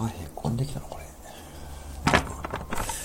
あへこんできたのこれ。